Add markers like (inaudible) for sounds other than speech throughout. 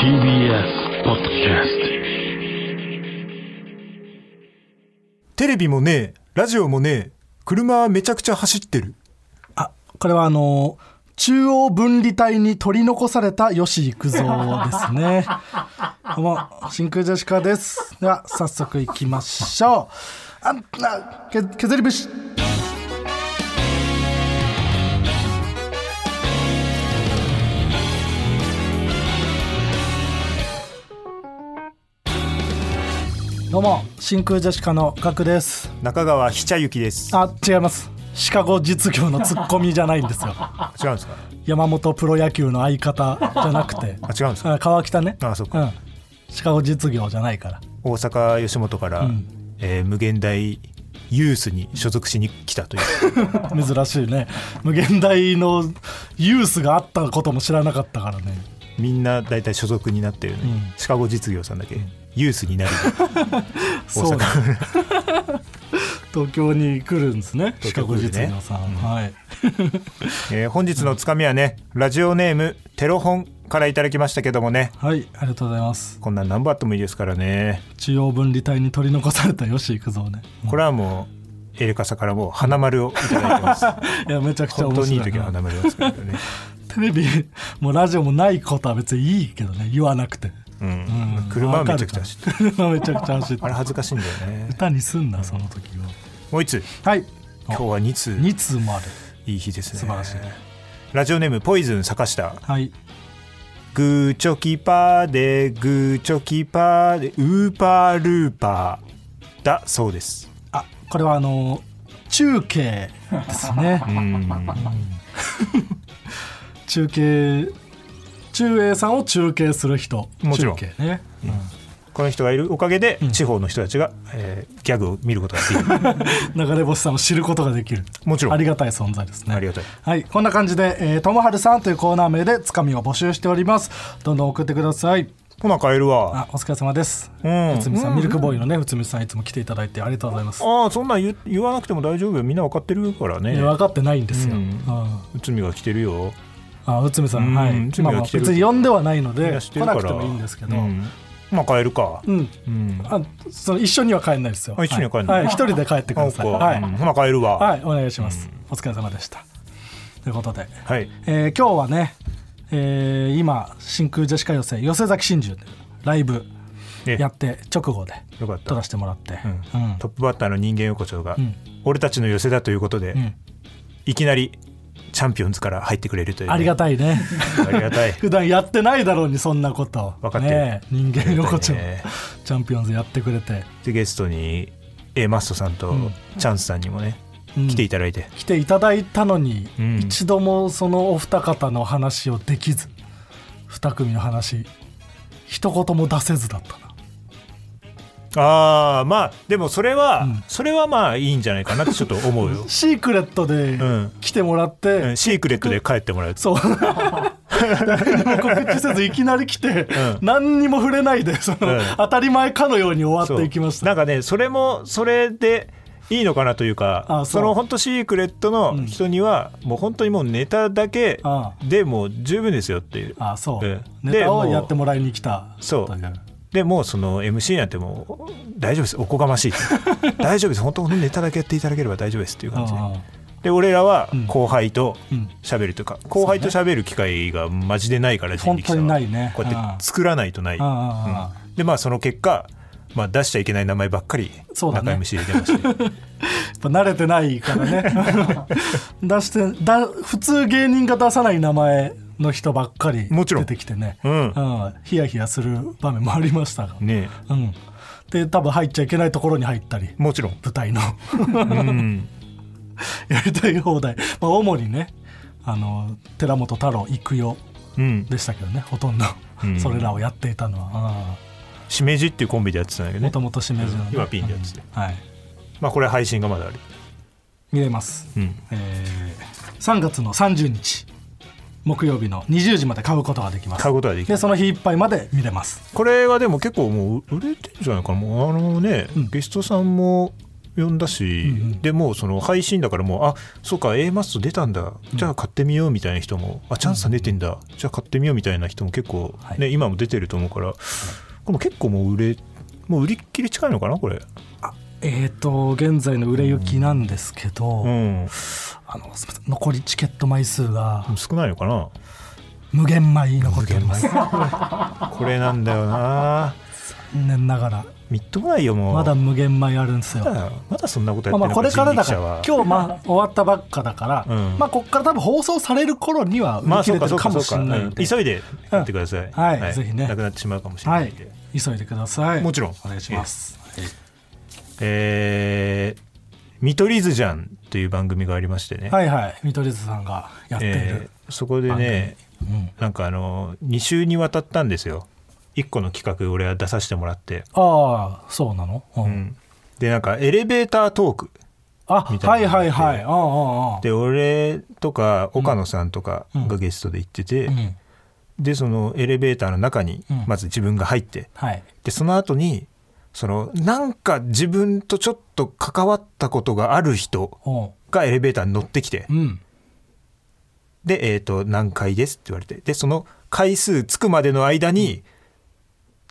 TBS ポッドキャステレビもねえラジオもねえ車はめちゃくちゃ走ってる。あこれはあの中央分離帯に取り残された吉幾三ですね。(laughs) どうも真空ジェシカです。では早速いきましょう。あなけ削り節どうも真空ジェシカのガクです。中川ひちゃゆきです。あ違います。シカゴ実業のツッコミじゃないんですよ。違うんですか？山本プロ野球の相方じゃなくて。あ違うんですか？あ川北ね。あそうか。ん、シカゴ実業じゃないから。大阪吉本から、ん。えー無限大ユースに所属しに来たという。(laughs) 珍しいね。無限大のユースがあったことも知らなかったからね。みんな大体所属になってるのに、うん。シカゴ実業さんだけ、ユースになる。(laughs) そうだ。(laughs) 東京に来るんですね。東京来るね。はい。えー本日のつかみはねラジオネームテロ本からいただきましたけどもね。はいありがとうございます。こんなん何本あってもいいですからね。中央分離帯に取り残された吉幾三ね。これはもうエレカサからもう花丸をいただいてます。(laughs) いやめちゃくちゃ本当にいい面白いな時は花丸ですからね。テレビもラジオもないことは別にいいけどね。言わなくて、車はめちゃくちゃ走って車めちゃくちゃ走ってあれ恥ずかしいんだよね。歌にすんなその時をもう一つ。はい。今日は2通2通もある。いい日ですね。素晴らしいラジオネームポイズン坂下。はい。グーチョキパーでグーチョキパーでウーパールーパーだそうです。あこれはあの中継ですね。うん。(laughs) 中継中英さんを中継する人。もちろん。中継ね、この人がいるおかげで地方の人たちが、えーギャグを見ることができる。(laughs) 流れ星さんを知ることができる。もちろん。ありがたい存在ですね。ありがたい。はい。こんな感じで、えー、ともはるさんというコーナー名でつかみを募集しております。どんどん送ってください。ほな帰るわあお疲れ様です。うん。内海さん、ミルクボーイのね内海さんいつも来ていただいてありがとうございます。ああそんなん言言わなくても大丈夫よ。みんな分かってるからね。分かってないんですよ、うん。うん。内海が来てるよあ内海さうんん、はい。まあ別に呼んではないので来なくてもいいんですけど、うん。まあ帰るか。うん。うん。あその一緒には帰んないですよ。あ一緒には帰んない。一人で帰ってください。はい、うん。ほな帰るわ。はい、お願いします。お疲れ様でした。ということで、はい。えー今日はね、えー今真空ジェシカ寄せ寄せ崎真珠ライブねやって直後で撮らせてもらって、トップバッターの人間横丁が、うん。俺たちの寄せだということで、うん。いきなりチャンピオンズから入ってくれるというね、ありがたいね。ありがたい。(laughs) 普段やってないだろうにそんなこと。分かってる。ねえ人間横丁、ありがたいね。チャンピオンズやってくれて、でゲストに A マストさんとん。チャンスさんにもね、うん。来ていただいて。来ていただいたのに、うん。一度もそのお二方の話をできず二組の話一言も出せずだった。なああまあでもそれは、うん。それはまあいいんじゃないかなってちょっと思うよ、(laughs) シークレットでん。来てもらって、うん、シークレットで帰ってもらう。そう。誰にも告知せず (laughs) いきなり来て、ん。何にも触れないでその、うん。当たり前かのように終わっていきました。なんかねそれもそれでいいのかなというかあそう。その本当シークレットの人には、もう本当にもうネタだけあでもう十分ですよっていう。あそう、うん。ネタをでもうやってもらいに来た。そう。といでもうその MC なんてもう大丈夫です。おこがましい。(laughs) 大丈夫です。本当にネタだけやっていただければ大丈夫ですっていう感じで。あで俺らはうん。後輩とうん。喋るというか、後輩と喋る機会がマジでないから人力車は。本当にないね。こうやって作らないとない、うん。でまあその結果、まあ、出しちゃいけない名前ばっかり中 MC で出まして、(laughs) やっぱ慣れてないからね。(laughs) 出してだ普通芸人が出さない名前の人ばっかりもちろん。出てきてね。うん。ヒヤヒヤする場面もありましたが、ねうん、で多分入っちゃいけないところに入ったり。もちろん、舞台の。うん、(laughs) やりたい放題、まあ、主にねあの寺本太郎育代うん、でしたけどねほとんど、うん。それらをやっていたのは。しめじっていうコンビでやってたんだけどね。もともとしめじの、ね。今ピンでやっててうん。はい。まあこれ配信がまだある見れます、うん。えー3月の30日木曜日の20時まで買うことができます。買うことができる。でその日いっぱいまで見れます。これはでも結構もう売れてるんじゃないかな。もうあのね、うん。ゲストさんも読んだし、でもうその配信だからもうあそうか A マスト出たんだ。じゃあ買ってみようみたいな人も、あチャンスさん出てんだ。じゃあ買ってみようみたいな人も結構、はい。ね今も出てると思うから、これも結構もう売れもう売りっきり近いのかなこれえーと現在の売れ行きなんですけど、うん。あの残りチケット枚数が少ないのかな？無限枚残っております (laughs) これなんだよな。残念ながら。みっともないよもう。まだ無限枚あるんですよ。まだそんなことやってるまあまあこれからだからは。今日まあ終わったばっかだから、うん。まあこっから多分放送される頃には売り切まあそうかれてるかもしれないんで、うん急いでやってください、はいぜひね。なくなってしまうかもしれはないいんで、急いでください。もちろん。お願いします、えー見取り図じゃんという番組がありましてね、はいはい。見取り図さんがやっている、えーそこでねうん。なんかあの2週にわたったんですよ。1個の企画俺は出させてもらって、ああそうなの、うん。うん。でなんかエレベータートークあみたはいいなのがあって。はいはいああああ。で俺とか岡野さんとかうん。がゲストで行ってて、うん。でそのエレベーターの中にうん。まず自分が入って、はい。でその後にそのなんか自分とちょっと関わったことがある人がエレベーターに乗ってきてうん。で、えー、と何階ですって言われてでその回数つくまでの間に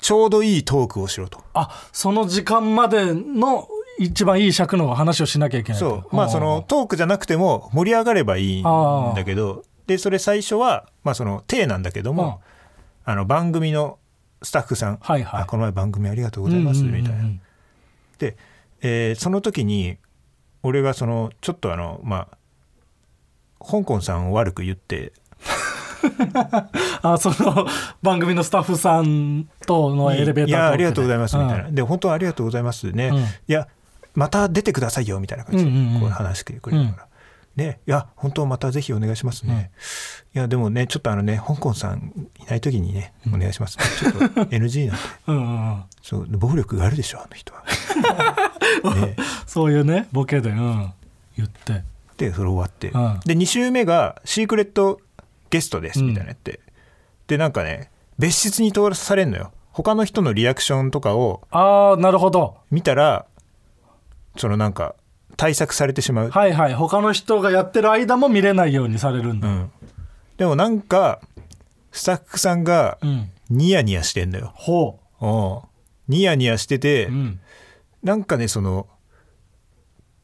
ちょうどいいトークをしろと。あその時間までの一番いい尺の話をしなきゃいけないと。そう。まあそのトークじゃなくても盛り上がればいいんだけどでそれ最初はまあその体なんだけども、あの番組のスタッフさん、はいはい。あこの前番組ありがとうございますみたいな。で、えーその時に俺がそのちょっとあのまあ香港さんを悪く言って (laughs) あその番組のスタッフさんとのエレベーターいやありがとうございますみたいな、うん。で本当はありがとうございますね、うん。いやまた出てくださいよみたいな感じでうんうんうんこう話してくれるから、ねいや本当またぜひお願いしますね、いやでもねちょっとあのね香港さんいない時にねお願いします、ちょっと NG なんで。(laughs) うんうんうん。そう暴力があるでしょあの人は、(laughs) ね、そういうねボケで、うん、言って。でそれ終わって、うん。で2週目がシークレットゲストですみたいなやって、でなんかね別室に通されるのよ。他の人のリアクションとかをああなるほど。見たらそのなんか対策されてしまう、はいはい。他の人がやってる間も見れないようにされるんだ。うん、でもなんかスタッフさんがうん、ニヤニヤしてんだよ、ほおうニヤニヤしてて、う、うん、なんかねその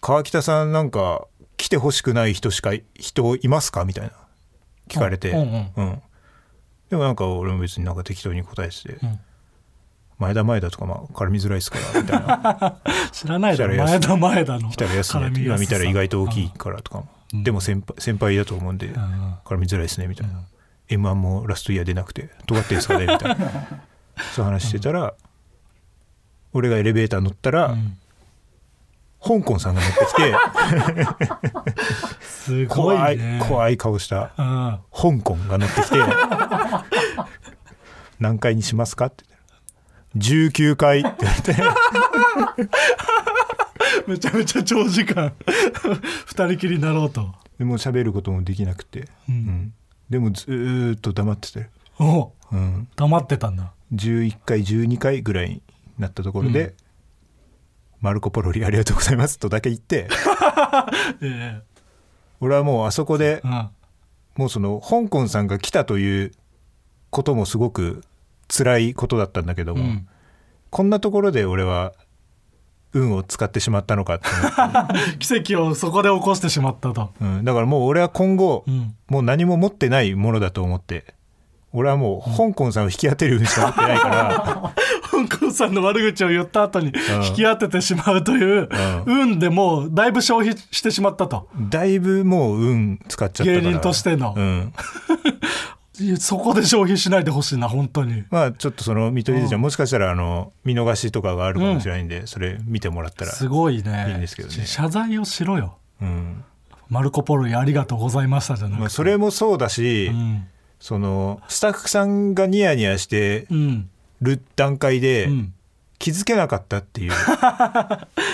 川北さんなんか来てほしくない人しか人いますかみたいな聞かれて、うんうんうん。でもなんか俺も別になんか適当に答えてて、ん前田前田とかまあ絡みづらいですからみたいな。(laughs) 知らないだろ前田前田の来たら安い今見たら意外と大きいからとかも、でも先輩先輩だと思うんでん。絡みづらいですねみたいな、m 1もラストイヤー出なくて尖ってんすかねみたいな。(laughs) そういう話してたら、俺がエレベーター乗ったら、ん。香港さんが乗ってきてすご怖いいね。怖い顔したうん。香港が乗ってきて (laughs) 何階にしますかって19階って言われて。(laughs) めちゃめちゃ長時間。二人きりになろうと。でもう喋ることもできなくて、うん。うん。でもずーっと黙ってて、おううん、黙ってたんだ。11回12回ぐらいになったところで、うん。マルコ・ポロリありがとうございます」とだけ言って。(laughs) え俺はもうあそこでえうん。もうその香港さんが来たということもすごく辛いことだったんだけども、うん。こんなところで俺は運を使ってしまったのかって (laughs) 奇跡をそこで起こしてしまったと、うん、だからもう俺は今後、うん、もう何も持ってないものだと思って。俺はもう香港さんを引き当てる運しか持ってないから、(laughs) 香港さんの悪口を言った後に引き当ててしまうという、運でもうだいぶ消費してしまったと。だいぶもう運使っちゃったから。芸人としての。うん、(laughs) そこで消費しないでほしいな本当に。まあちょっとその見取り図じゃん。もしかしたらあの見逃しとかがあるかもしれないんで、それ見てもらったらすごいね。いいんですけどね。謝罪をしろよ。うん。マルコ・ポロリありがとうございましたじゃなくて、まあ、それもそうだし、うん。そのスタッフさんがニヤニヤしてうん。る段階でうん気づけなかったっていう、(laughs) なん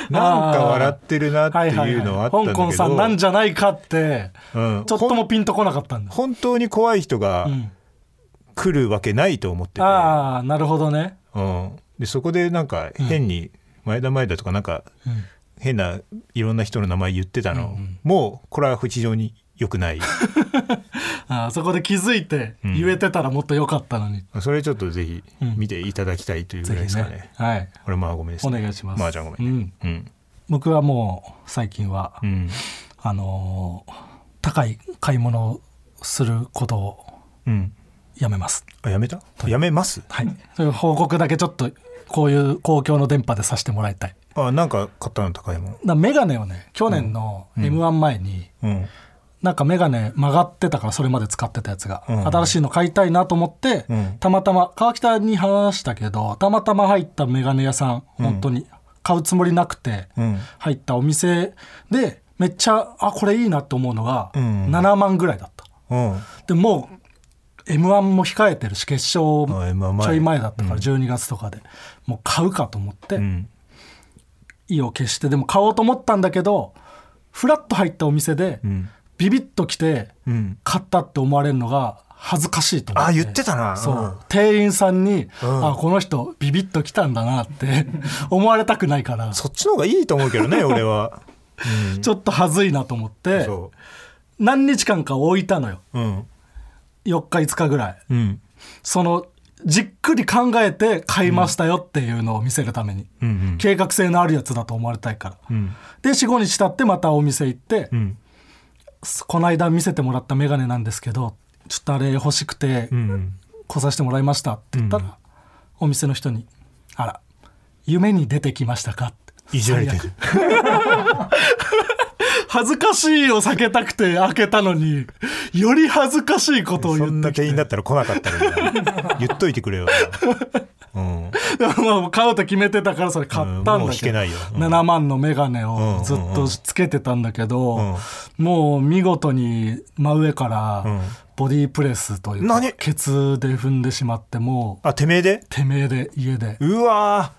か笑ってるなっていうのはあったんだけど、香港さんなんじゃないかってうん。ちょっともピンとこなかったんだ、本当に怖い人がうん、来るわけないと思ってて、ああなるほどね、うん、でそこでなんか変に前田前田とかなんかうん。変ないろんな人の名前言ってたの、もうこれは非常に良くない (laughs) あーそこで気づいて言えてたらもっと良かったのに、それちょっとぜひ見ていただきたいというぐらいですかね,、はい。これまあごめんです、おね、願いします。まあじゃあごめんね。うん、うん。僕はもう最近は、うん。あのー高い買い物をすることをうん。やめます。あやめた？やめます？はい。そういう報告だけちょっとこういう公共の電波でさせてもらいたい。あなんか買ったの？高いもん。だメガネをね去年の m 1前に、うんなんかメガネ曲がってたからそれまで使ってたやつが、うん。新しいの買いたいなと思って、うん。たまたま川北に話したけどたまたま入ったメガネ屋さん本当に買うつもりなくてうん。入ったお店でめっちゃあこれいいなって思うのがうん。7万ぐらいだった、うん。でもう m 1も控えてるし決勝あ M1 前。ちょい前だったから12月とかで、もう買うかと思って、うん。意を決してでも買おうと思ったんだけどフラッと入ったお店でうんビビッと来てうん。買ったって思われるのが恥ずかしいと思って。あ言ってたな。そう、うん。店員さんに、うん。あこの人ビビッと来たんだなって (laughs) 思われたくないから。そっちの方がいいと思うけどね (laughs) 俺は、うん、ちょっと恥ずいなと思ってそ何日間か置いたのよ。ううん。4日5日ぐらい。うん。そのじっくり考えて買いましたよっていうのを見せるために、うんうん。計画性のあるやつだと思われたいから、うん。で45日経ってまたお店行って、うんこの間見せてもらった眼鏡なんですけどちょっとあれ欲しくてうん来させてもらいましたって言ったら、うん。お店の人に「あら夢に出てきましたか?」っていじられてる。(laughs) 恥ずかしいを避けたくて開けたのにより恥ずかしいことをそんな言ってきて。店員だったら来なかったのにな。言っといてくれよ、うん、でも (laughs) まあ買うと決めてたからそれ買ったんだけど、引けないよ。うん。7万の眼鏡うんをずっとつけてたんだけど、うん。もう見事に真上からうん。ボディープレスというか、何？ケツで踏んでしまってもうあてめえで？てめえで家で。うわ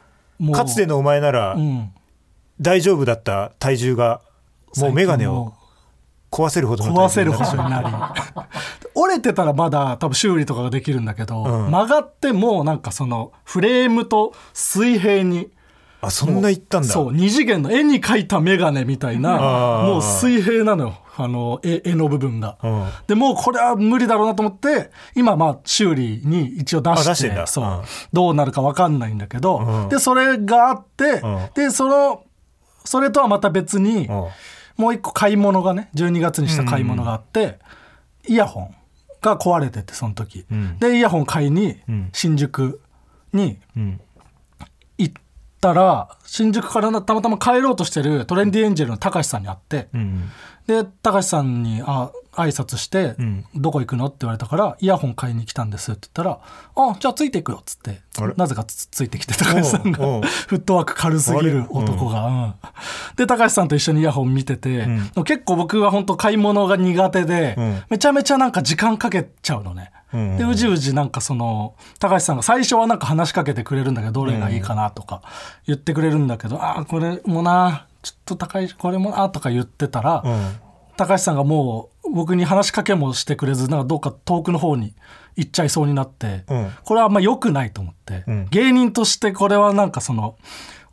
かつてのお前ならうん。大丈夫だった体重がもう眼鏡を壊せるほどの壊せるほどになり折れてたらまだ多分修理とかができるんだけど、うん。曲がってもうなんかそのフレームと水平にあそんな言ったんだ。そう二次元の絵に描いた眼鏡みたいなあー。もう水平なのよ。あの絵絵の部分が。うん。でもうこれは無理だろうなと思って今まあ修理に一応出してあ出してんだ。そう、うん。どうなるか分かんないんだけど、うん。でそれがあって、うん。でそのそれとはまた別に、うん。もう一個買い物がね12月にした買い物があって、イヤホンが壊れててその時、うん。でイヤホン買いにうん。新宿にうん。行ったら新宿からなたまたま帰ろうとしてるトレンディエンジェルの高橋さんに会って、うん。で高橋さんにあ挨拶して、うん。どこ行くの?」って言われたから「イヤホン買いに来たんです」って言ったら「あじゃあついていくよ」っつってなぜかつついてきて高橋さんがフットワーク軽すぎる男が、うん。で高橋さんと一緒にイヤホン見てて、結構僕は本当買い物が苦手で、うん。めちゃめちゃなんか時間かけちゃうのね。うんでうじうじなんかその高橋さんが最初はなんか話しかけてくれるんだけどどれがいいかなとか言ってくれるんだけど、ああこれもなちょっと高いこれもなとか言ってたら、うん。高橋さんがもう僕に話しかけもしてくれずなんかどっか遠くの方に行っちゃいそうになって、うん。これはあんま良くないと思って、うん。芸人としてこれはなんかその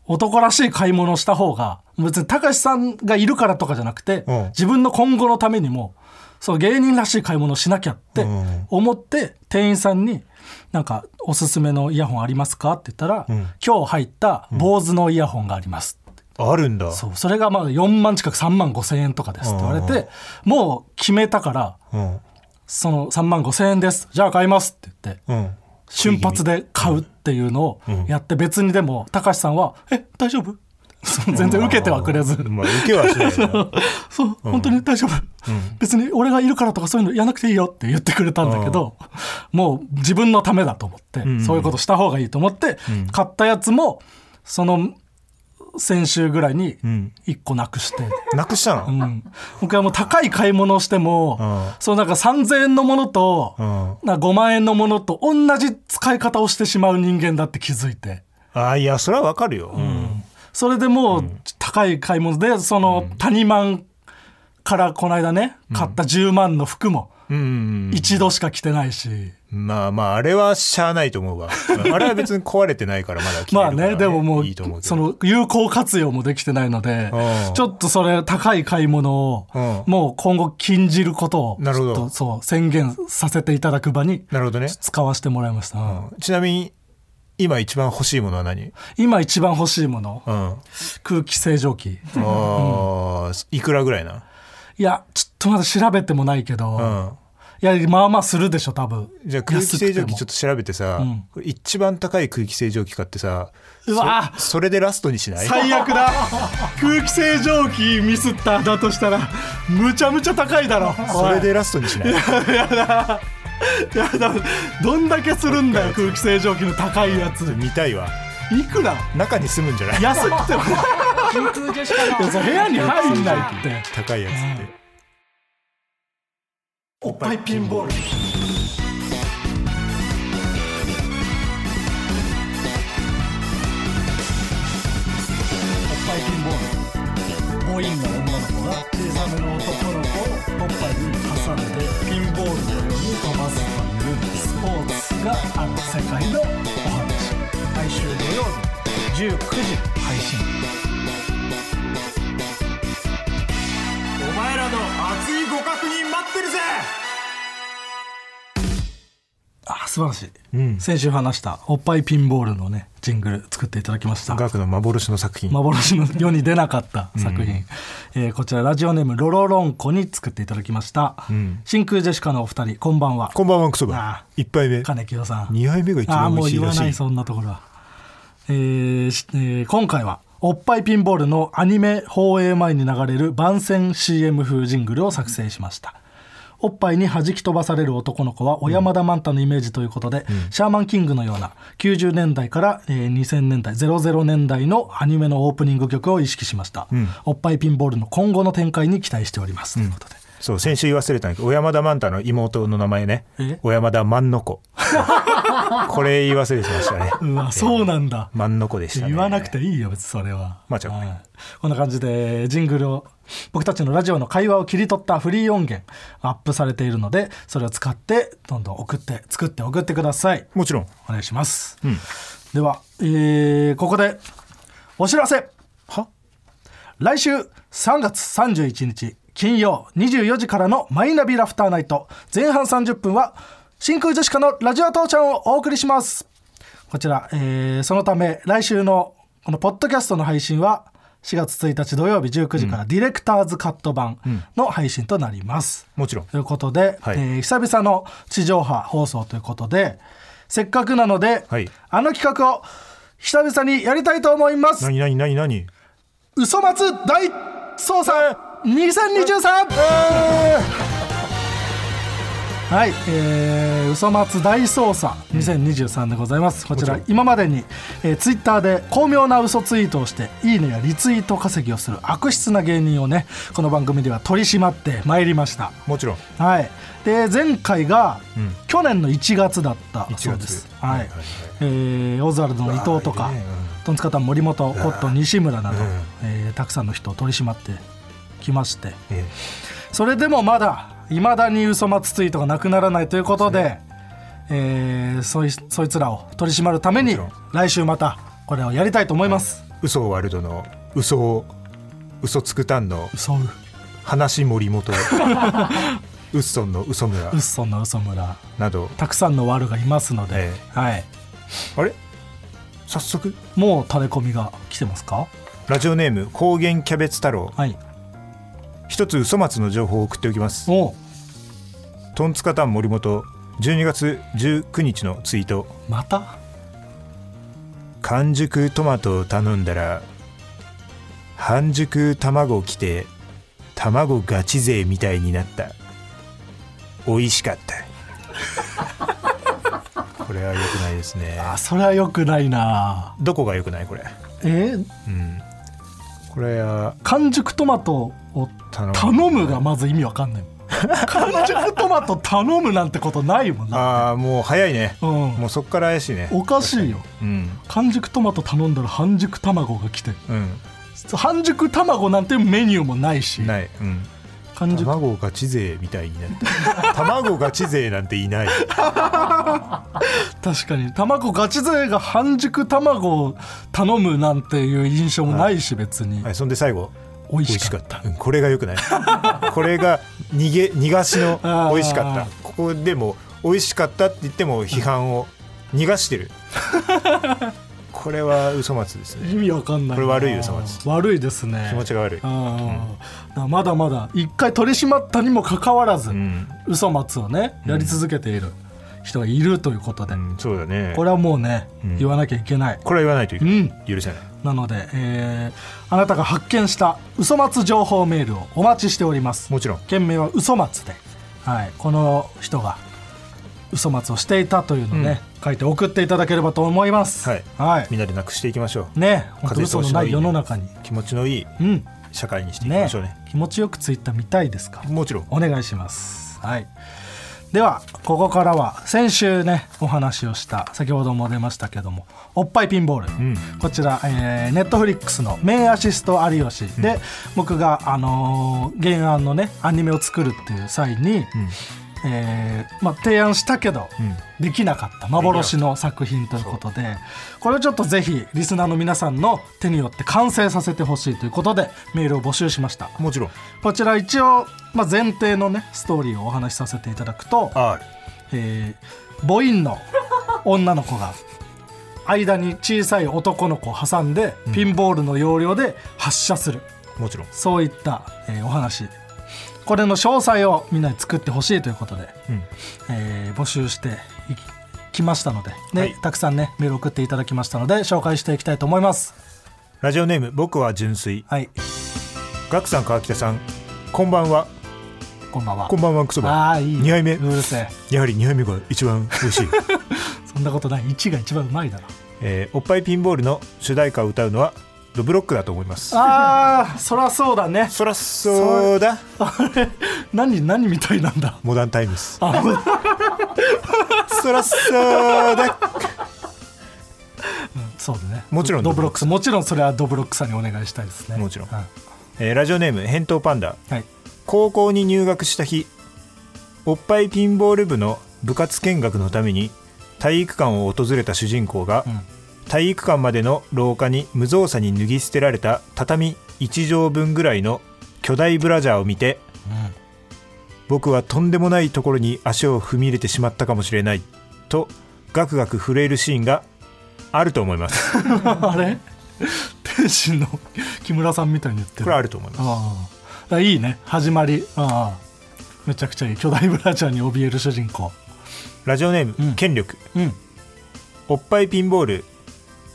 男らしい買い物をした方が別に高橋さんがいるからとかじゃなくて、うん。自分の今後のためにもそう芸人らしい買い物をしなきゃってうん。思って店員さんに「なんかおすすめのイヤホンありますか?」って言ったら、うん。今日入った坊主のイヤホンがあります」あるんだ。そう。それがまあ4万近く3万5千円とかですって言われてもう決めたからうん。その3万5千円です。じゃあ買いますって言ってうん。瞬発で買うっていうのをやって別にでも高橋さんは「え大丈夫?」全然受けてはくれず。まあ受けはしない (laughs) そう。本当に大丈夫。別に俺がいるからとかそういうのやらなくていいよって言ってくれたんだけどもう自分のためだと思ってん。そういうことした方がいいと思って買ったやつもその先週ぐらいにん。1個なくして。なくしたの？うん、僕はもう高い買い物をしても、うん。そうなんか3000円のものと、うん。なんか5万円のものと同じ使い方をしてしまう人間だって気づいて、あいやそれはわかるよ。うん。それでもう高い買い物でその谷満からこの間ね買った10万の服もうん。一度しか着てないし、まあまああれはしゃあないと思うわ。う (laughs) んあれは別に壊れてないからまだ着れるまあからねでももういいと思うけど。その有効活用もできてないのでうん。ちょっとそれ高い買い物をうん。もう今後禁じることをなるほど。そう宣言させていただく場になるほどね、使わせてもらいました、うん。うんちなみに今一番欲しいものは何？今一番欲しいもの。うん。空気清浄機。あーいくらぐらいな？いやちょっとまだ調べてもないけど、うんいやまあまあするでしょ多分。じゃあ空気清浄機ちょっとと調べてさ、一番高い空気清浄機買ってさうわそそれでラストにしない？最悪だ。(laughs) 空気清浄機ミスった。だとしたらむちゃむちゃ高いだろ。それでラストにしない？やだ。やだ。どんだけするんだよ (laughs) 空気清浄機の高いやつ。見たいわ。いくら？中に住むんじゃない？安くても。(laughs) 部屋に入んないって。高いやつっておっぱいピンボール。おっぱいピンボール。ボインの女の子が小さめの男の子をおっぱいに挟んでピンボールのように飛ばすというスポーツがある世界のお話来週土曜日19時配信お前らの熱いご確認ってるぜ。あ素晴らしい、うん。先週話したおっぱいピンボールのねジングル作っていただきました。ガクの幻の作品、幻の世に出なかった作品、えーこちらラジオネームロロロンコに作っていただきました、ん。真空ジェシカのお二人こんばんは。こんばんはクソあバ一杯目。金清さん。二杯目が一ああもう番美味しいらしい。言わないそんなところは、えーしえー今回はおっぱいピンボールのアニメ放映前に流れる番宣 CM 風ジングルを作成しましたおっぱいに弾き飛ばされる男の子は小山田マンタのイメージということで、シャーマンキングのような90年代から、えー2000年代00年代のアニメのオープニング曲を意識しました、おっぱいピンボールの今後の展開に期待しております、ということでそう先週言わせれたんだけど小山田マンタの妹の名前ね。え？小山田万の子。(laughs) これ言い忘れてましたね。うわそうなんだ。万の子でしたね。言わなくていいよ別にそれは。まあちょっと。こんな感じでジングルを僕たちのラジオの会話を切り取ったフリー音源アップされているのでそれを使ってどんどん送って作って送ってください。もちろん。お願いします、ん。では、えーここでお知らせ。は？来週3月31日金曜24時からのマイナビラフターナイト。前半30分は真空ジェシカのラジオ父ちゃんをお送りします。こちら、えーそのため来週のこのポッドキャストの配信は4月1日土曜日19時からディレクターズカット版の配信となります、もちろん。ということで、はい。えー久々の地上波放送ということでせっかくなので、はい。あの企画を久々にやりたいと思います。何何何何？嘘松大捜査2023、はい、えー、嘘松大捜査2023でございます。こちらもちろ今までに、えー、ツイッターで巧妙な嘘ツイートをしていいねやリツイート稼ぎをする悪質な芸人をねこの番組では取り締まってまいりました。もちろん。はい。で前回が、ん。去年の1月だった1月。そうです。はい、はい。はいはい。えーオズワルドの伊藤とかトンツカタン森本コットン西村など、うん。えーたくさんの人を取り締まってきまして。えそれでもまだいまだに嘘松ツイートがなくならないということで、えーそいそいつらを取り締まるために来週またこれをやりたいと思います、嘘ワールドの嘘を嘘つくた (laughs) んの嘘う話森本ウッソンの嘘村。うっそんの嘘村。など。たくさんの悪がいますので、え。はい、あれ？早速？もうタレコミが来てますか？ラジオネーム高原キャベツ太郎。はい一つ嘘松の情報を送っておきます。トンツカタン森本12月19日のツイート。また？完熟トマトを頼んだら半熟卵来て卵ガチ勢みたいになった。美味しかった。(laughs) これは良くないですね。あそれはよくないな。どこが良くないこれ？え？ーうんこれは完熟トマトを頼む頼むがまず意味わかんない。完熟トマト頼むなんてことないもんな。ああもう早いね、うん。もうそっから怪しいね。おかしいよ。うん。完熟トマト頼んだら半熟卵が来て。うん。半熟卵なんてメニューもないし。ない。うん完熟。卵ガチ勢みたいになった卵ガチ勢なんていない。(laughs) 確かに。卵ガチ勢が半熟卵を頼むなんていう印象もないし別に。はい、そんで最後美味しかっった。これがよくない。(laughs) これが逃げ逃がしの美味しかった。ここでも美味しかったって言っても批判を逃がしてる (laughs) これは嘘松ですね。意味わかんないな。これ悪いよ嘘松悪いですね。気持ちが悪い、うんまだまだ一回取り締まったにもかかわらず、うん。嘘松をねやり続けている人がいるということで、うん、そうだね。これはもうね、うん。言わなきゃいけない。これは言わないといううん。許せない。なので、えーあなたが発見した嘘松情報メールをお待ちしております。もちろん。件名は嘘松で、はい、この人が嘘松をしていたというのをね、書いて送っていただければと思います。はい。はい、みんなでなくしていきましょね本嘘のない世の中に。う気持ちのいいうん。社会にしていきねましょうね。気持ちよくツイッター見たいですか？もちろん。お願いします。はい。ではここからは先週ねお話をした先ほども出ましたけどもおっぱいピンボール、ん。こちら、えー、ネットフリックスの「メインアシスト有吉。で」僕が、あのー原案のねアニメを作るっていう際に、えーまあ、提案したけど、うん。できなかった幻の作品ということで。これをちょっとぜひリスナーの皆さんの手によって完成させてほしいということでメールを募集しました。もちろん。こちら一応、まあ、前提のねストーリーをお話しさせていただくと、R えー母音の女の子が間に小さい男の子を挟んで、ピンボールの要領で発射する。もちろん。そういった、えーお話これの詳細をみんなに作ってほしいということで、うん。えー募集していきましたので、ねはい。たくさんねメール送っていただきましたので紹介していきたいと思います。ラジオネーム僕は純粋。はい。ガクさん川北さんこんばんは。こんばんは。こんばんはクソバ。ああいい。二杯目。うるせえ。やはり2杯目が一番美味しい、(laughs) そんなことない。1が一番うまいだろ。えーおっぱいピンボールの主題歌を歌うのはドブロックだと思います。ああそらそうだね。そらそうだ。あれ何何みたいなんだ？モダンタイムス。そらそうだ。そうだね。もちろん。ドブロックス。もちろんそれはドブロックさんにお願いしたいですね。もちろん。はえーラジオネーム返答パンダ。い、はい。高校に入学した日おっぱいピンボール部の部活見学のために体育館を訪れた主人公が、うん体育館までの廊下に無造作に脱ぎ捨てられた畳1畳分ぐらいの巨大ブラジャーを見て僕はとんでもないところに足を踏み入れてしまったかもしれないとガクガク震えるシーンがあると思います。(laughs) あれ？天心の木村さんみたいに言ってる。これはあると思います。あ。あいいね。始まり。ああ。めちゃくちゃいい。巨大ブラジャーに怯える主人公。ラジオネーム、うん。権力。うん。おっぱいピンボール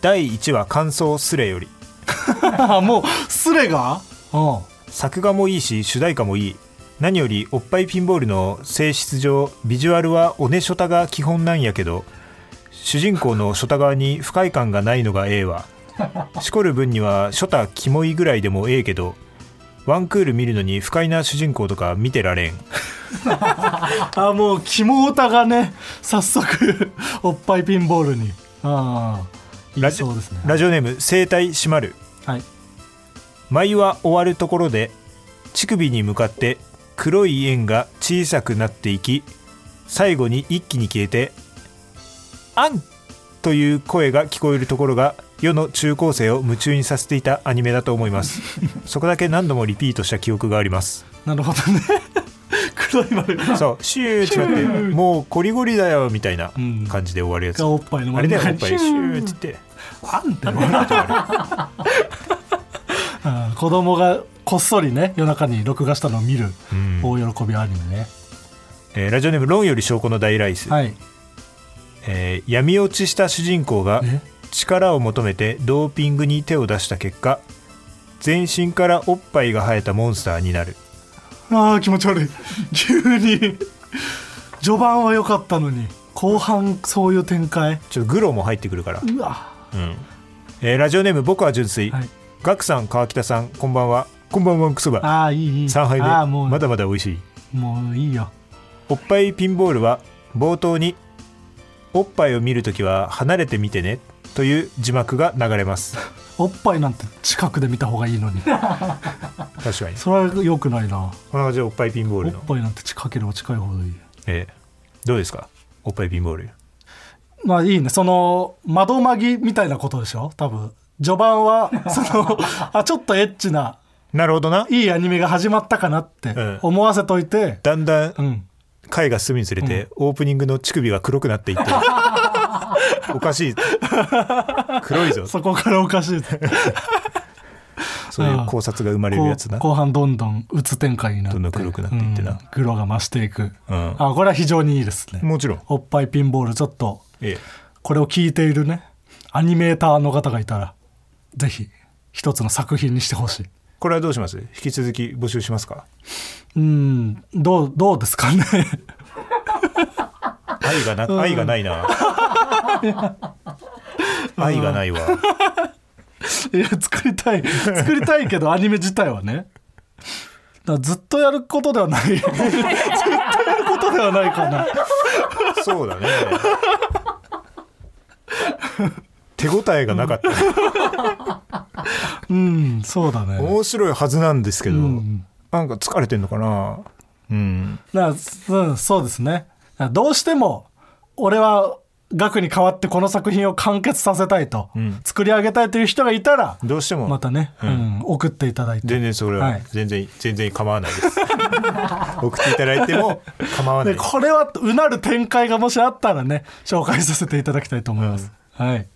第1話感想スレより。(laughs) もうスレが？うん。作画もいいし主題歌もいい。何よりおっぱいピンボールの性質上ビジュアルはおねショタが基本なんやけど主人公のショタ側に不快感がないのがええわ。(laughs) しこる分にはショタキモいぐらいでもええけどワンクール見るのに不快な主人公とか見てられん。(laughs) あもう肝オタがね早速おっぱいピンボールに。ああラジね。ラジオネーム声帯閉まる。はい。舞は終わるところで乳首に向かって黒い円が小さくなっていき最後に一気に消えて「あん!」という声が聞こえるところが世の中高生を夢中にさせていたアニメだと思います。(laughs) そこだけ何度もリピートした記憶があります。なるほどねそうシューってなってもうコリゴリだよみたいなうん。感じで終わるやつ、おっぱいのあれだよおっぱい。シシュューって。言ってあ (laughs) んって子供がこっそりね夜中に録画したのを見るうん。大喜びアニメね、えーラジオネーム「論より証拠の大ライス」はい。えー闇落ちした主人公がえ？力を求めてドーピングに手を出した結果全身からおっぱいが生えたモンスターになるあー気持ち悪い。(laughs) 急に。序盤は良かったのに。後半そういう展開。ちょっとグロも入ってくるから、うわ。うん。えーラジオネーム僕は純粋、はい。ガクさん川北さんこんばんは。こんばんはクソバ。あーいいいい。3杯目。まだまだ美味しい。もういいよ。おっぱいピンボールは冒頭におっぱいを見るときは離れてみてね。という字幕が流れますおっぱいなんて近くで見た方がいいのに。(laughs) 確かに。それは良くないな。こんな感じでおっぱいピンボーおっぱいなんて近ければ近いほどいい。ええ。どうですか？おっぱいピンボール。まあいいね。その窓まぎみたいなことでしょ？多分。序盤は (laughs) そのあちょっとエッチななるほどな。いいアニメが始まったかなってうん。思わせといて、だんだんうん、回が進むにつれて、オープニングの乳首が黒くなっていって (laughs) おかしい。黒いぞ。そこからおかしいそういう考察が生まれるやつな。後半どんどん鬱展開になって。どんどん黒くなっていってな。うん黒が増していく、うん。あこれは非常にいいですね。もちろん。おっぱいピンボールちょっとええ。これを聞いているねアニメーターの方がいたらぜひ一つの作品にしてほしい。これはどうします？引き続き募集しますか？うんどうどうですかね。愛がな愛がないな (laughs) 愛がないわ。(laughs) いや作りたい作りたいけどアニメ自体はね。だずっとやることではない。(laughs) ずっとやることではないかな。そうだね。手応えがなかった。うんそうだね。面白いはずなんですけど、うん。なんか疲れてんのかな。うん。だからうん、そうですね。どうしても俺は額に代わってこの作品を完結させたいと、ん。作り上げたいという人がいたらどうしても、またね、うん。送っていただいて。全然それははい。全然、全然構わないです。(laughs) 送っていただいても構わない。これはうなる展開がもしあったらね紹介させていただきたいと思います、はい。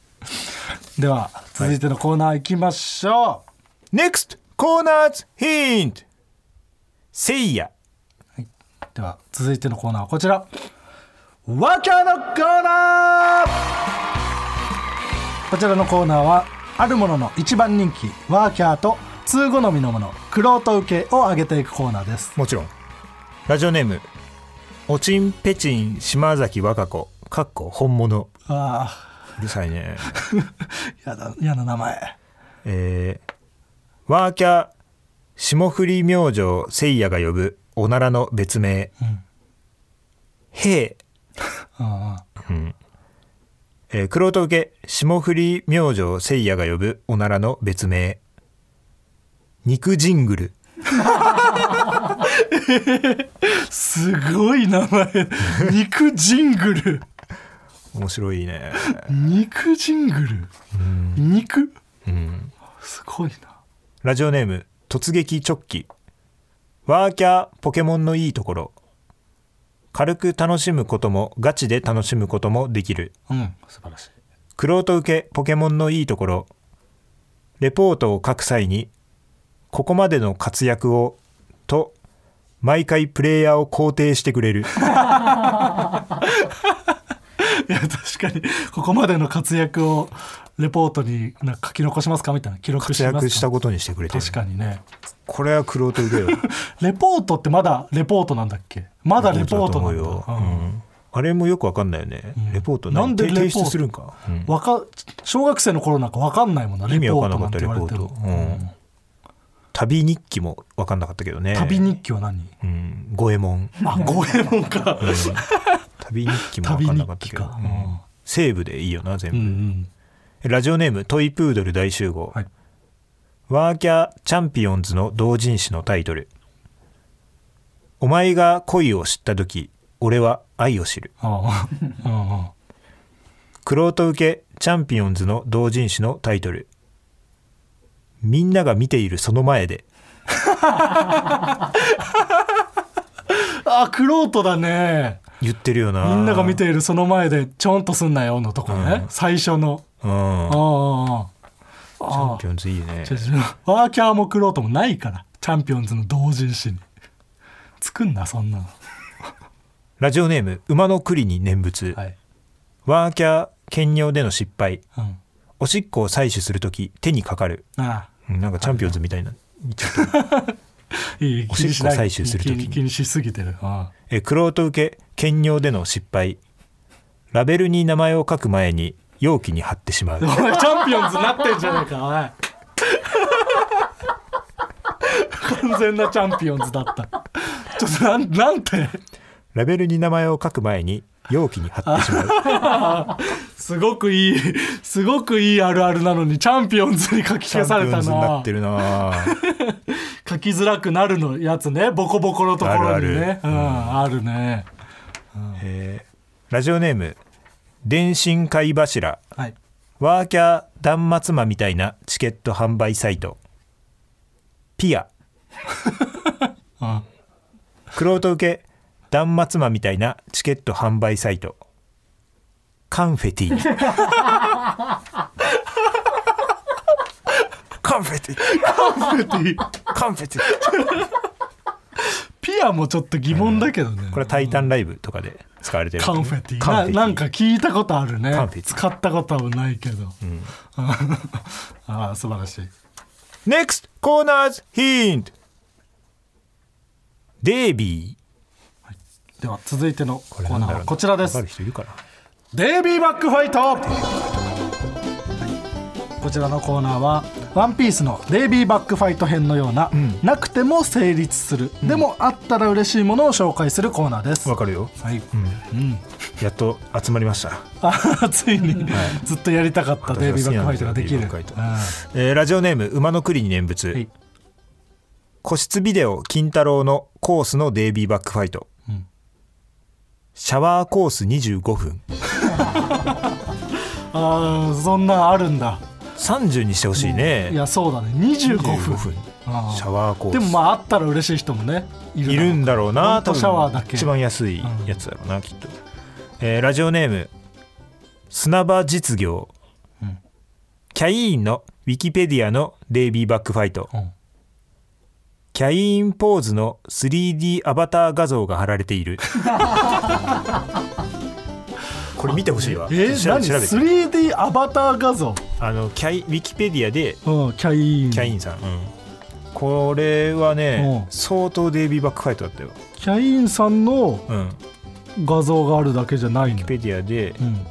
では続いてのコーナー行きましょ NEXT コーナーズヒントせいや。う、では続いてのコーナーはこちらワーキャーのコーナー。こちらのコーナーはあるものの一番人気ワーキャーと通好みのものクロート受けを上げていくコーナーです。もちろん。ラジオネームおちんぺちん島崎和歌子かっこ本物。あうるさいね。あ (laughs) やだ嫌な名前。えー、ワーキャー霜降り明星せいやが呼ぶおならの別名、へいあえー、黒人受け霜降り明星せいやが呼ぶおならの別名。肉ジングル。すごい名前。肉ジングル。面白いね。肉ジングル？肉？うん。すごいな。ラジオネーム突撃直帰ワーキャーポケモンのいいところ軽く楽しむこともガチで楽しむこともできる。うん素晴らしい。クロ受けポケモンのいいところ。レポートを書く際にここまでの活躍をと毎回プレイヤーを肯定してくれる。いや確かにここまでの活躍をレポートになんか書き残しますかみたいな記録し活ますか？躍したことにしてくれてる確かにね。これはクロート受けよ。(laughs) レポートってまだレポートなんだっけ？まだレポートなんだ。あれもよくわかんないよね、レポートなんで提レポするんか、うん。わか小学生の頃なんか分かんないもんな味ポわかんなかったートなんて言われてレもポート。うん。旅日記もわかんなかったけどね。旅日記は何？うん。五右衛門。あ五右衛門か。旅日記もわかんなかったけど、うん。西部でいいよな全部、うんうんラジオネームトイプードル大集合、はい。ワーキャーチャンピオンズの同人誌のタイトル「お前が恋を知った時俺は愛を知る。ああ。うんうん」クロート受けチャンピオンズの同人誌のタイトル「みんなが見ているその前で。(laughs) あクロートだね」言ってるよな。みんなが見ているその前でちょんとすんなよのとこね、うん。最初のうん。ああああチャンピオンズいいね。ワーキャーもクロートもないから。チャンピオンズの同人誌に。作んなそんなの。ラジオネーム馬の栗に念仏、はい、ワーキャー兼用での失敗。うん、おしっこを採取するとき手にかかる。あうんなんかチャンピオンズみたいな。(laughs) いいおしっこ採取する時に。気にしすぎてる。あえクロート受け兼用での失敗。ラベルに名前を書く前に容器に貼ってしまう。チャンピオンズなってんじゃないかおい。完全なチャンピオンズだった。ちょっとなんなんて？ラベルに名前を書く前に容器に貼ってしまう。すごくいいすごくいいあるあるなのにチャンピオンズに書き消されたチャンピオンズにななってるな。書きづらくなるのやつね。ボコボコのところにね。あるある。うん、あるね。えー。ラジオネーム電信貝柱。はい。ワーキャー断末魔みたいなチケット販売サイト。ピア。(laughs) うん。クロート受け断末魔みたいなチケット販売サイト。カンフェティ (laughs) カンフェティカンフェティピアもちょっと疑問だけどね、これは「タイタンライブ」とかで使われてる。カンフェティカンななんか聞いたことあるね。使ったことはないけど、(laughs) ああ素晴らしい。NEXT コーナーズヒントデイビーでは続いてのコーナーはこちらです。デイビーバックファイトこちらのコーナーは「ワンピースのデイビーバックファイト編のような、なくても成立する、でもあったら嬉しいものを紹介するコーナーです、わかるよ。はい。うん。やっと集まりました。あついに。ずっとやりたかったデイビーバックファイトができる。えーラジオネーム馬の栗に念仏、はい。個室ビデオ金太郎のコースのデイビーバックファイト、ん。シャワーコース25分。(laughs) あーそんなんあるんだ30にしてほしいね。いやそうだね。25分。25分。シャワーコース。でもまああったら嬉しい人もねいるんだろうなとシャワーだけ。一番安いやつだろうな、きっと、えーラジオネーム砂場実業、ん。キャイーンのウィキペディアのデイビーバックファイト、うん。キャイーンポーズの 3D アバター画像が貼られている (laughs) これ見てほしいわ。えー、何調べ調べて 3D アバター画像。あのキャイウィキペディアで。うんキャイン。キャインさん、うん。これはねうん。相当デイビーバックファイトだったよ、キャインさんの画像があるだけじゃないの。ィキペディアでうん。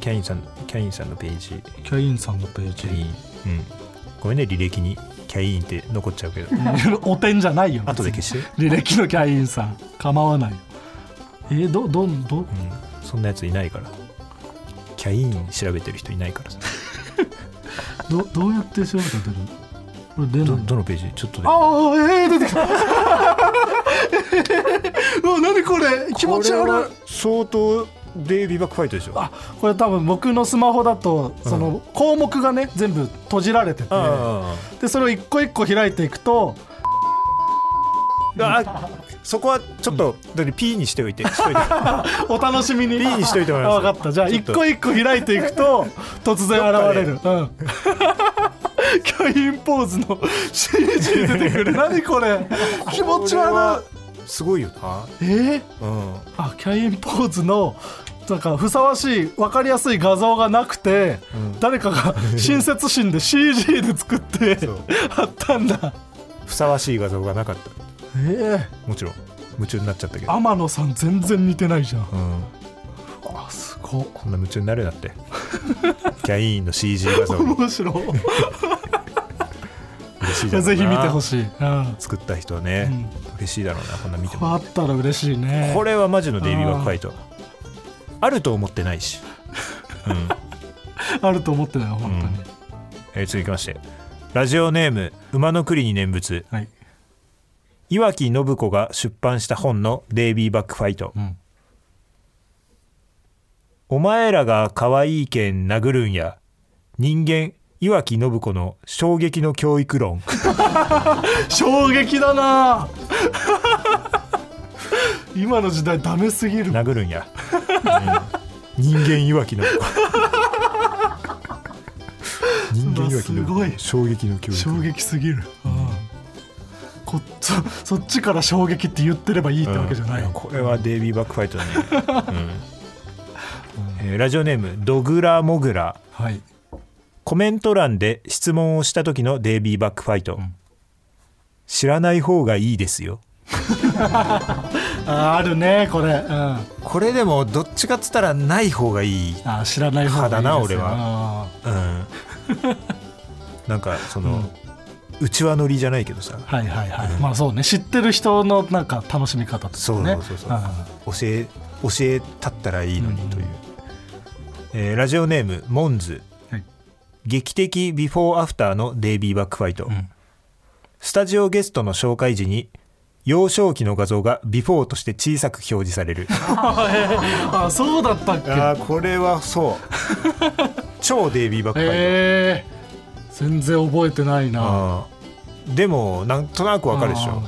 キャインさんキャインさんのページ。キャインさんのページ。うん、ごめんね履歴に。キャインって残っちゃうけど。(laughs) お点じゃないよ。後で消して、履歴のキャインさん。構わないよ。えー、どどどうん、そんなやついないから。キャイン調べてる人いないからさ。どどうやって調べたら出るこれどどのページ？ちょっとで。ああえー、出てきた。(laughs) うわ何これ？気持ち悪い。相当デイビーバックファイトでしょ。あこれ多分僕のスマホだとその項目がね全部閉じられてて。あでそれを一個一個開いていくとああそこはちょっと、P にしておいて。(laughs) お楽しみに。P にしといてもらいます。分かった。じゃあ一個一個開いていくと突然現れる、うん。キャインポーズの CG 出てくる。(laughs) 何これ？気持ち悪い。すごいよな。え？ー、うん。あキャインポーズのなんかふさわしい分かりやすい画像がなくて、うん。誰かが (laughs) 親切心で CG で作ってそう。貼ったんだ。ふさわしい画像がなかったええもちろん夢中になっちゃったけど。天野さん全然似てないじゃん。うん。あすごっ。こんな夢中になるなって。(laughs) キャインの CG 画像に。面白しいだろうな。いやぜひ見てほしい、うん、作った人はね、嬉しいだろうなこんな見ても。あったら嬉しいね。これはマジのデイビーバックファイト。あると思ってないし、うん。(laughs) あると思ってないよ本当に、えー続きまして。ラジオネーム馬の栗に念仏。はい岩木信子が出版した本のデイビーバックファイト、ん。お前らが可愛いけん殴るんや。人間岩木信子の衝撃の教育論。(laughs) 衝撃だな。(laughs) 今の時代ダメすぎる。殴るんや、うん人間岩木信子。(laughs) 人間岩木信子衝撃の教育衝撃すぎる、こっちそっちから衝撃って言ってればいいってわけじゃない、うん。これはデイビーバックファイトだね、(laughs) うん。えーラジオネームドグラモグラ。はい。コメント欄で質問をした時のデイビーバックファイト、知らない方がいいですよ。(laughs) ああるねこれ、うん、あこれでもどっちかっつったらない方がいい。ー知らない方がいい派だな俺は。うん。(laughs) なんかその、内輪ノリじゃないけどさ。はいはいはい、まあそうね。知ってる人のなんか楽しみ方とかそうねそうそうそう、教え教えたったらいいのにという、えーラジオネームモンズ、はい。劇的ビフォーアフターのデイビーバックファイト、ん。スタジオゲストの紹介時に幼少期の画像がビフォーとして小さく表示される。(laughs) あそうだったっけ？あーこれはそう。(laughs) 超デイビーバックファイト、えー、全然覚えてないなでもなんとなくわかるでしょ。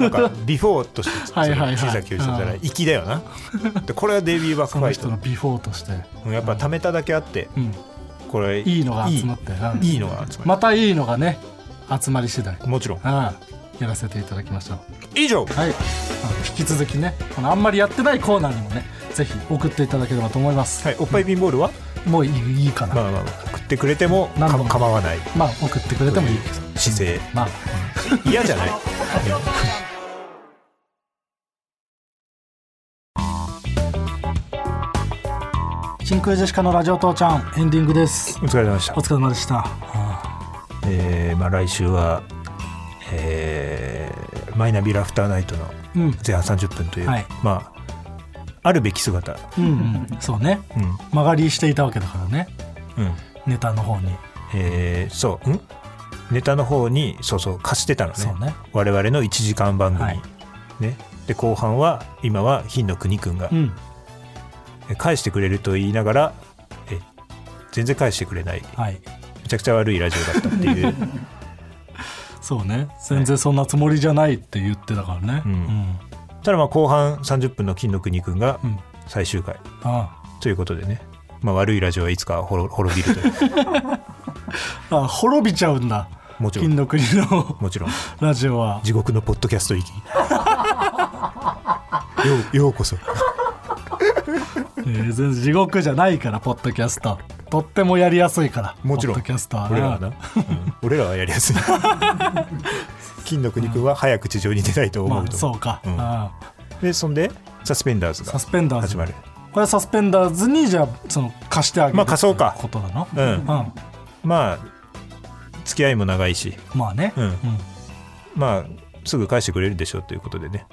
なんかビフォーとして小さく表示されたらうん。粋だよな。でこれはデイビーバックそファイト。のビフォーとして、うんやっぱ貯めただけあってうん、これいいのが集まってうん。いいいいのが集ままたいいのがね集まり次第。るもちろん。ああやらせていただきましょう。以上。はい。引き続きねこのあんまりやってないコーナーにもねぜひ送っていただければと思います、はいおっぱいビンボールは？もういいいいかな、まあまあ送ってくれても構わない。まあ送ってくれてもいい。姿勢。まあ。嫌じゃない。真空ジェシカのラジオ父ちゃんエンディングです。お疲れ様でした。お疲れ様でした。あえーまあ来週はえーマイナビラフターナイトのうん。前半30分というはい。まああるべき姿。うんうん。そうね。うん。曲がりしていたわけだからね。うんネタの方に。えーそうん？ネタの方にそうそう貸してたのね。そうね。我々の1時間番組、はい。ね。で後半は今は金の国くんがうん。え返してくれると言いながらえ全然返してくれない。はい。めちゃくちゃ悪いラジオだったっていう。(laughs) そうね。全然そんなつもりじゃないって言ってたからね。うん。うん。ただまあ後半30分の金の国くんがうん。最終回あ。ということでね、まあ、悪いラジオはいつか滅滅びるという。(laughs) ああ滅びちゃうんだ。もちろん。金の国のもちろん。ラジオは。地獄のポッドキャスト行き。ようようこそ。えー全然地獄じゃないからポッドキャスト。とってもやりやすいからもちろん。ポッドキャストは。俺らはな、うん。俺らはやりやすい。(laughs) 金の国くんは早く地上に出たいと思まあうと、そうか、うん。あでそんでサスペンダーズが始まるこれサスペンダーズにじゃあその貸してあげるまあ貸そうか。ことなの？うん。うん。まあ付き合いも長いし。まあね、うん。まあすぐ返してくれるでしょうということでね、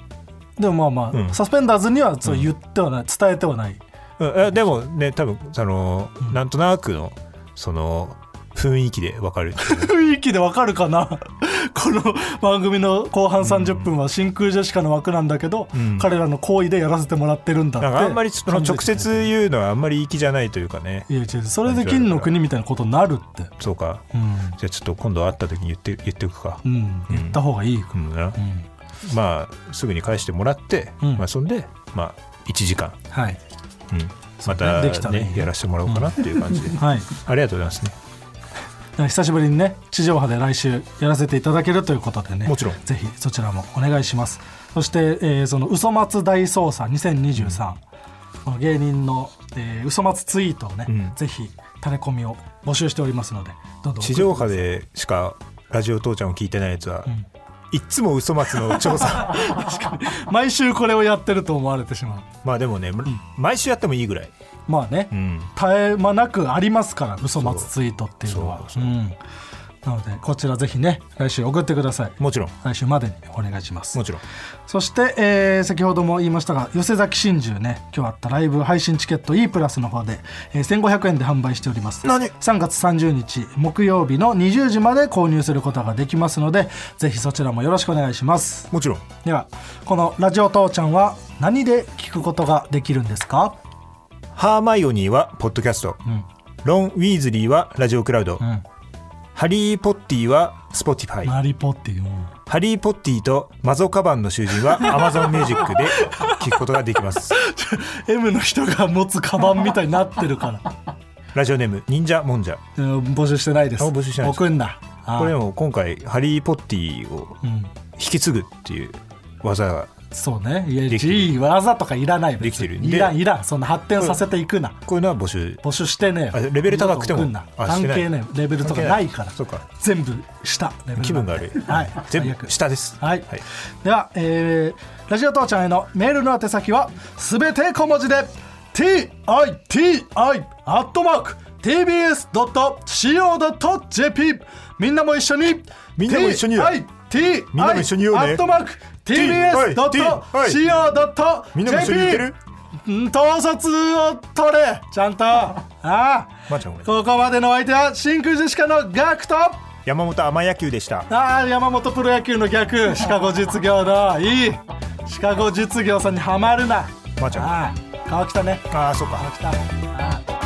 でもまあまあ、うん。サスペンダーズにはそう言ってはない、伝えてはないうん、えでもね多分その、うんなんとなくのその雰囲気でわかる (laughs) 雰囲気でわかるかな？(laughs) この番組の後半30分は真空ジェシカの枠なんだけど、うん。彼らの行為でやらせてもらってるんだってあんまりその直接言うのはあんまり粋じゃないというかね。いや違うそれで金の国みたいなことになるって。そうか。うん、じゃあちょっと今度会った時に言って言っておくか。う、ん、言った方がいい、うん。なうん。まあすぐに返してもらって、うん。まあ、そんで、まあ、1時間、はい。うん、また、ねね。やらせてもらおうかなっていう感じで、はい。ありがとうございますね久しぶりにね地上波で来週やらせていただけるということでねもちろん。ぜひそちらもお願いします。そして、えーその嘘松大捜査2023、この芸人の、えー嘘松ツイートをね、うん。ぜひタレコミを募集しておりますのでどんどん地上波でしかラジオ父ちゃんを聞いてないやつは、ん。いっつも嘘松の調査。(laughs) 毎週これをやってると思われてしまう。まあでもね、毎週やってもいいぐらい、まあね、うん、絶え間なくありますから嘘松ツイートっていうのは。そうん。なのでこちらぜひね来週送ってください。もちろん。来週までにお願いします。もちろん。そして、えー先ほども言いましたが寄せ崎真珠ね今日あったライブ配信チケット E プラスの方で、えー1500円で販売しております。何？3月30日木曜日の20時まで購入することができますのでぜひそちらもよろしくお願いします。もちろん。ではこの「ラジオ父ちゃん」は何で聞くことができるんですか？ハーマイオニーはポッドキャスト、ん。ロン・ウィーズリーはラジオクラウド、うん。ハリー・ポッティは Spotify、マリポっていうハリー・ポッティとマゾカバンの囚人は (laughs) Amazon ミュージックで聞くことができます。(laughs) M の人が持つカバンみたいになってるから。ラジオネーム忍者もんじゃ。うん募集してないです。あ募集してないです。送んなあこれも今回ハリー・ポッティをうん。引き継ぐっていう技がそうね。いやできてる。いい技とかいらないできてる。いらんいらん。そんな発展させていくな。こういうのは募集募集してねえレベル高くても。関係ねえレベルとかないから。全部下。気分が悪い。はい。(laughs) 全部下です。はい、では、えーラジオ父ちゃんへのメールの宛先はすべて小文字で TITI アットマーク TBS.CO.JP みんなも一緒にみんなも一緒にだ TITI アットマーク TBS.CO.JP みんなも一緒に言ってるうん統率を取れちゃんとああまちゃんごめんここまでのお相手は真空ジェシカのガクと山本甘野球でしたああ山本プロ野球の逆シカゴ実業のいいシカゴ実業さんにはまるなまちゃんああ川北ねああそっか川北ああ